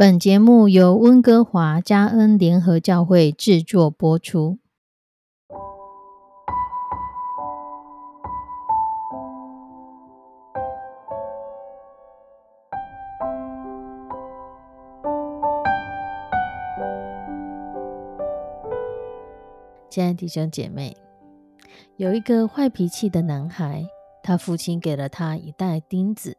本节目由温哥华加恩联合教会制作播出。亲爱的弟兄姐妹，有一个坏脾气的男孩，他父亲给了他一袋钉子，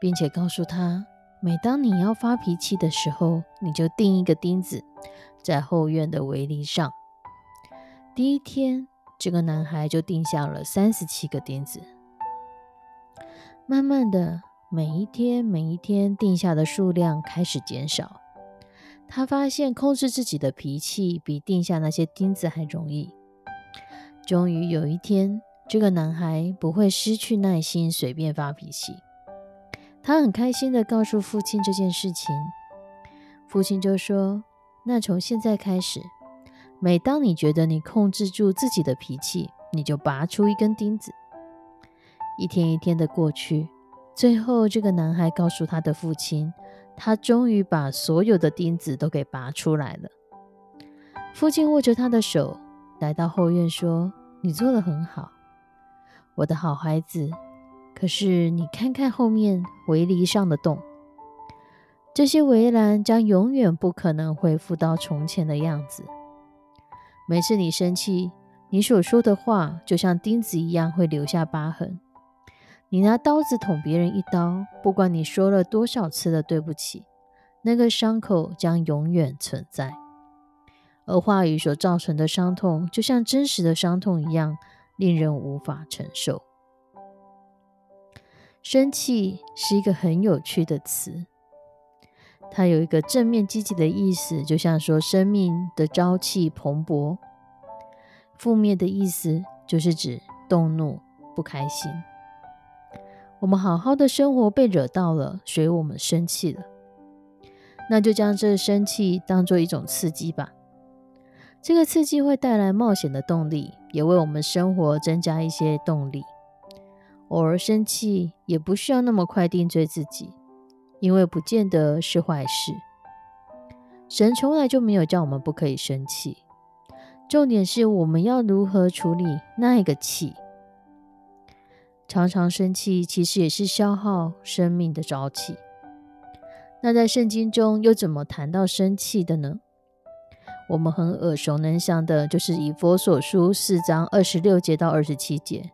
并且告诉他。每当你要发脾气的时候，你就钉一个钉子在后院的围篱上。第一天，这个男孩就钉下了三十七个钉子。慢慢的，每一天每一天钉下的数量开始减少。他发现控制自己的脾气比钉下那些钉子还容易。终于有一天，这个男孩不会失去耐心，随便发脾气。他很开心的告诉父亲这件事情，父亲就说：“那从现在开始，每当你觉得你控制住自己的脾气，你就拔出一根钉子。”一天一天的过去，最后这个男孩告诉他的父亲，他终于把所有的钉子都给拔出来了。父亲握着他的手，来到后院说：“你做的很好，我的好孩子。”可是你看看后面围篱上的洞，这些围栏将永远不可能恢复到从前的样子。每次你生气，你所说的话就像钉子一样会留下疤痕。你拿刀子捅别人一刀，不管你说了多少次的对不起，那个伤口将永远存在。而话语所造成的伤痛，就像真实的伤痛一样，令人无法承受。生气是一个很有趣的词，它有一个正面积极的意思，就像说生命的朝气蓬勃；负面的意思就是指动怒、不开心。我们好好的生活被惹到了，所以我们生气了。那就将这生气当做一种刺激吧。这个刺激会带来冒险的动力，也为我们生活增加一些动力。偶尔生气也不需要那么快定罪自己，因为不见得是坏事。神从来就没有叫我们不可以生气，重点是我们要如何处理那一个气。常常生气其实也是消耗生命的朝气。那在圣经中又怎么谈到生气的呢？我们很耳熟能详的就是以佛所书四章二十六节到二十七节。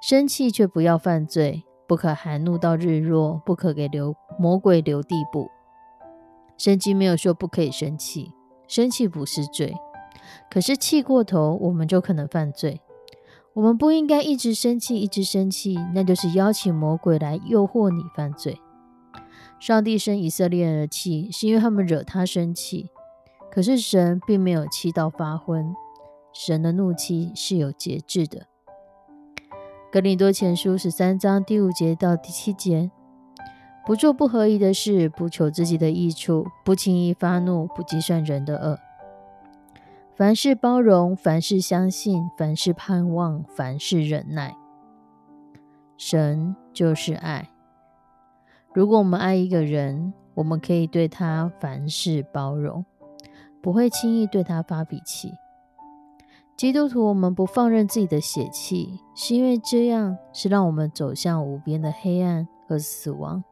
生气却不要犯罪，不可含怒到日落，不可给留魔鬼留地步。圣经没有说不可以生气，生气不是罪，可是气过头，我们就可能犯罪。我们不应该一直生气，一直生气，那就是邀请魔鬼来诱惑你犯罪。上帝生以色列人的气，是因为他们惹他生气，可是神并没有气到发昏，神的怒气是有节制的。格林多前书十三章第五节到第七节：不做不合宜的事，不求自己的益处，不轻易发怒，不计算人的恶。凡事包容，凡事相信，凡事盼望，凡事忍耐。神就是爱。如果我们爱一个人，我们可以对他凡事包容，不会轻易对他发脾气。基督徒，我们不放任自己的血气，是因为这样是让我们走向无边的黑暗和死亡。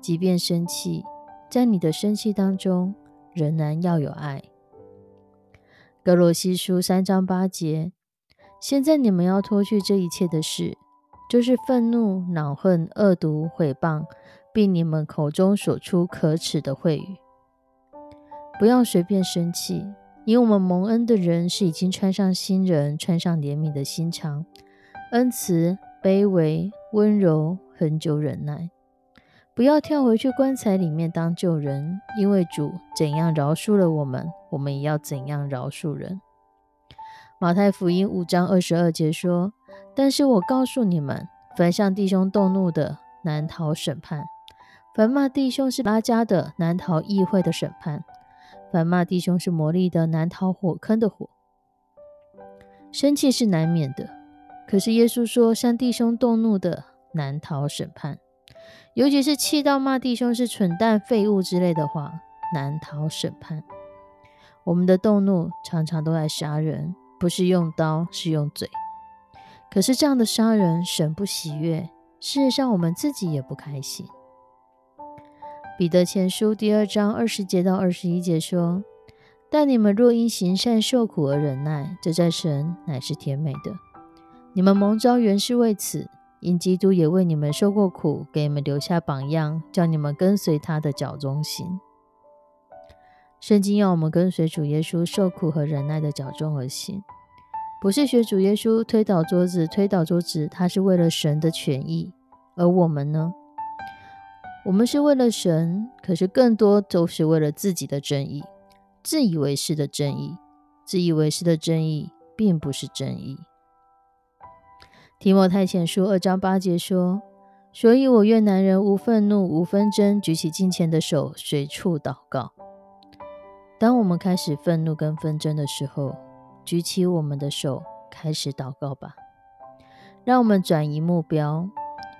即便生气，在你的生气当中，仍然要有爱。格罗西书三章八节。现在你们要脱去这一切的事，就是愤怒、恼恨、恶毒、毁谤，并你们口中所出可耻的秽语。不要随便生气。以我们蒙恩的人是已经穿上新人，穿上怜悯的心肠，恩慈、卑微、温柔、恒久忍耐。不要跳回去棺材里面当旧人，因为主怎样饶恕了我们，我们也要怎样饶恕人。马太福音五章二十二节说：“但是我告诉你们，凡向弟兄动怒的，难逃审判；凡骂弟兄是拉家的，难逃议会的审判。”反骂弟兄是魔力的，难逃火坑的火。生气是难免的，可是耶稣说，向弟兄动怒的难逃审判。尤其是气到骂弟兄是蠢蛋、废物之类的话，难逃审判。我们的动怒常常都在杀人，不是用刀，是用嘴。可是这样的杀人，神不喜悦。事实上，我们自己也不开心。彼得前书第二章二十节到二十一节说：“但你们若因行善受苦而忍耐，这在神乃是甜美的。你们蒙召原是为此，因基督也为你们受过苦，给你们留下榜样，叫你们跟随他的脚中行。圣经要我们跟随主耶稣受苦和忍耐的脚中而行，不是学主耶稣推倒桌子，推倒桌子，他是为了神的权益。而我们呢？”我们是为了神，可是更多都是为了自己的正义，自以为是的正义，自以为是的正义，并不是正义。提摩太前书二章八节说：“所以我愿男人无愤怒、无纷争，举起金钱的手，随处祷告。”当我们开始愤怒跟纷争的时候，举起我们的手，开始祷告吧。让我们转移目标。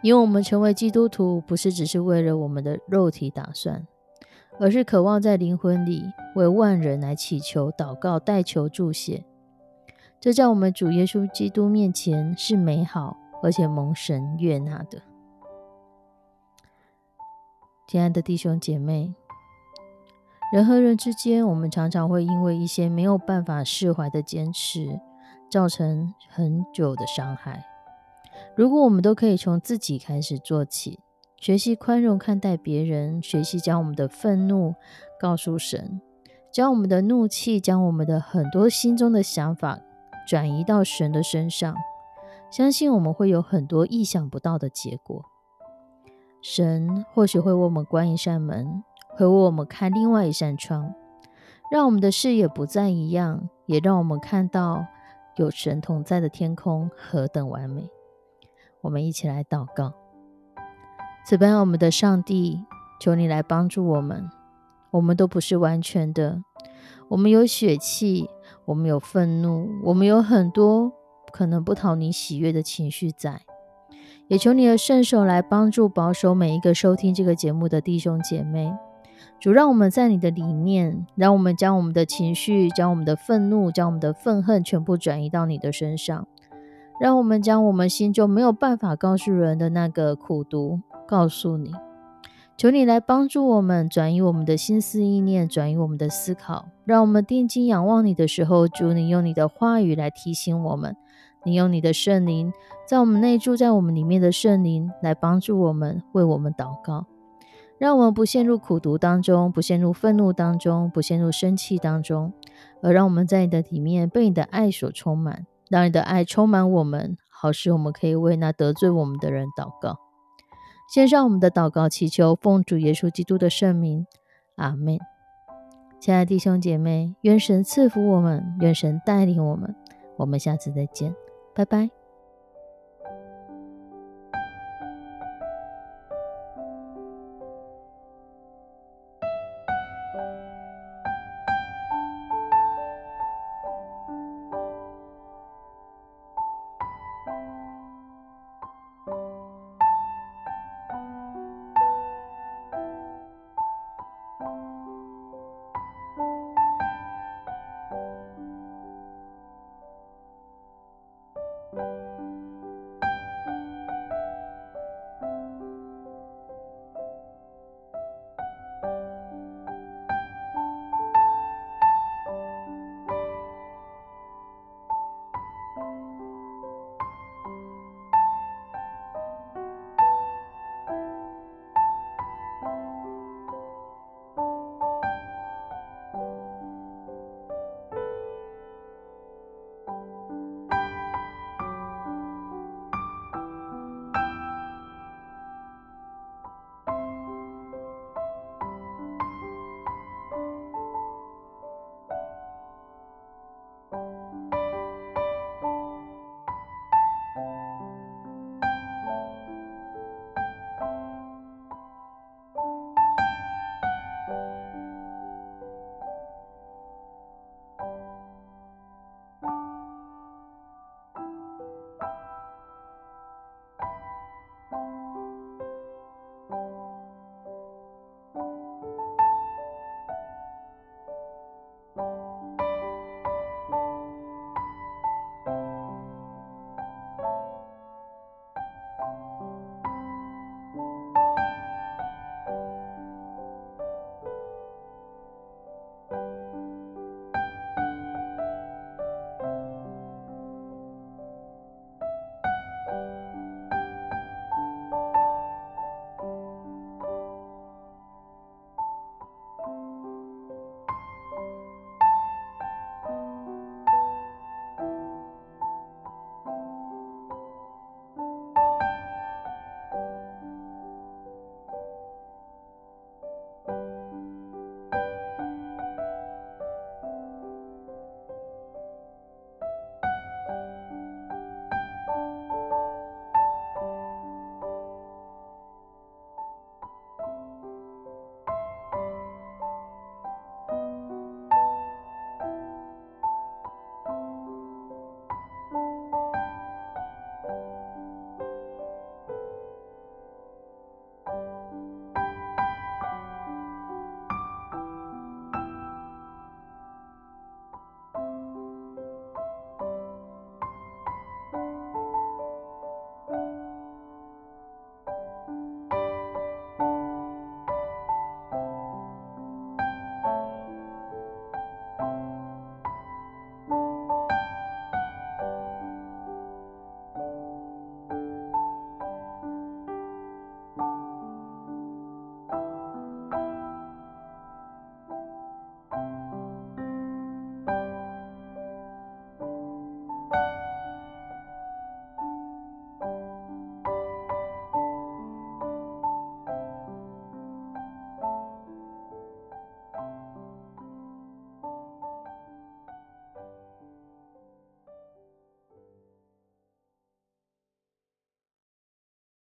因为我们成为基督徒，不是只是为了我们的肉体打算，而是渴望在灵魂里为万人来祈求、祷告、代求、助谢。这在我们主耶稣基督面前是美好而且蒙神悦纳的。亲爱的弟兄姐妹，人和人之间，我们常常会因为一些没有办法释怀的坚持，造成很久的伤害。如果我们都可以从自己开始做起，学习宽容看待别人，学习将我们的愤怒告诉神，将我们的怒气，将我们的很多心中的想法转移到神的身上，相信我们会有很多意想不到的结果。神或许会为我们关一扇门，会为我们开另外一扇窗，让我们的视野不再一样，也让我们看到有神同在的天空何等完美。我们一起来祷告，慈悲我们的上帝，求你来帮助我们。我们都不是完全的，我们有血气，我们有愤怒，我们有很多可能不讨你喜悦的情绪在。也求你的圣手来帮助保守每一个收听这个节目的弟兄姐妹。主，让我们在你的里面，让我们将我们的情绪、将我们的愤怒、将我们的愤恨全部转移到你的身上。让我们将我们心中没有办法告诉人的那个苦毒告诉你，求你来帮助我们转移我们的心思意念，转移我们的思考。让我们定睛仰望你的时候，主你用你的话语来提醒我们，你用你的圣灵在我们内住在我们里面的圣灵来帮助我们，为我们祷告，让我们不陷入苦毒当中，不陷入愤怒当中，不陷入生气当中，而让我们在你的里面被你的爱所充满。让你的爱充满我们，好使我们可以为那得罪我们的人祷告。献上我们的祷告，祈求奉主耶稣基督的圣名，阿门。亲爱的弟兄姐妹，愿神赐福我们，愿神带领我们。我们下次再见，拜拜。thank you.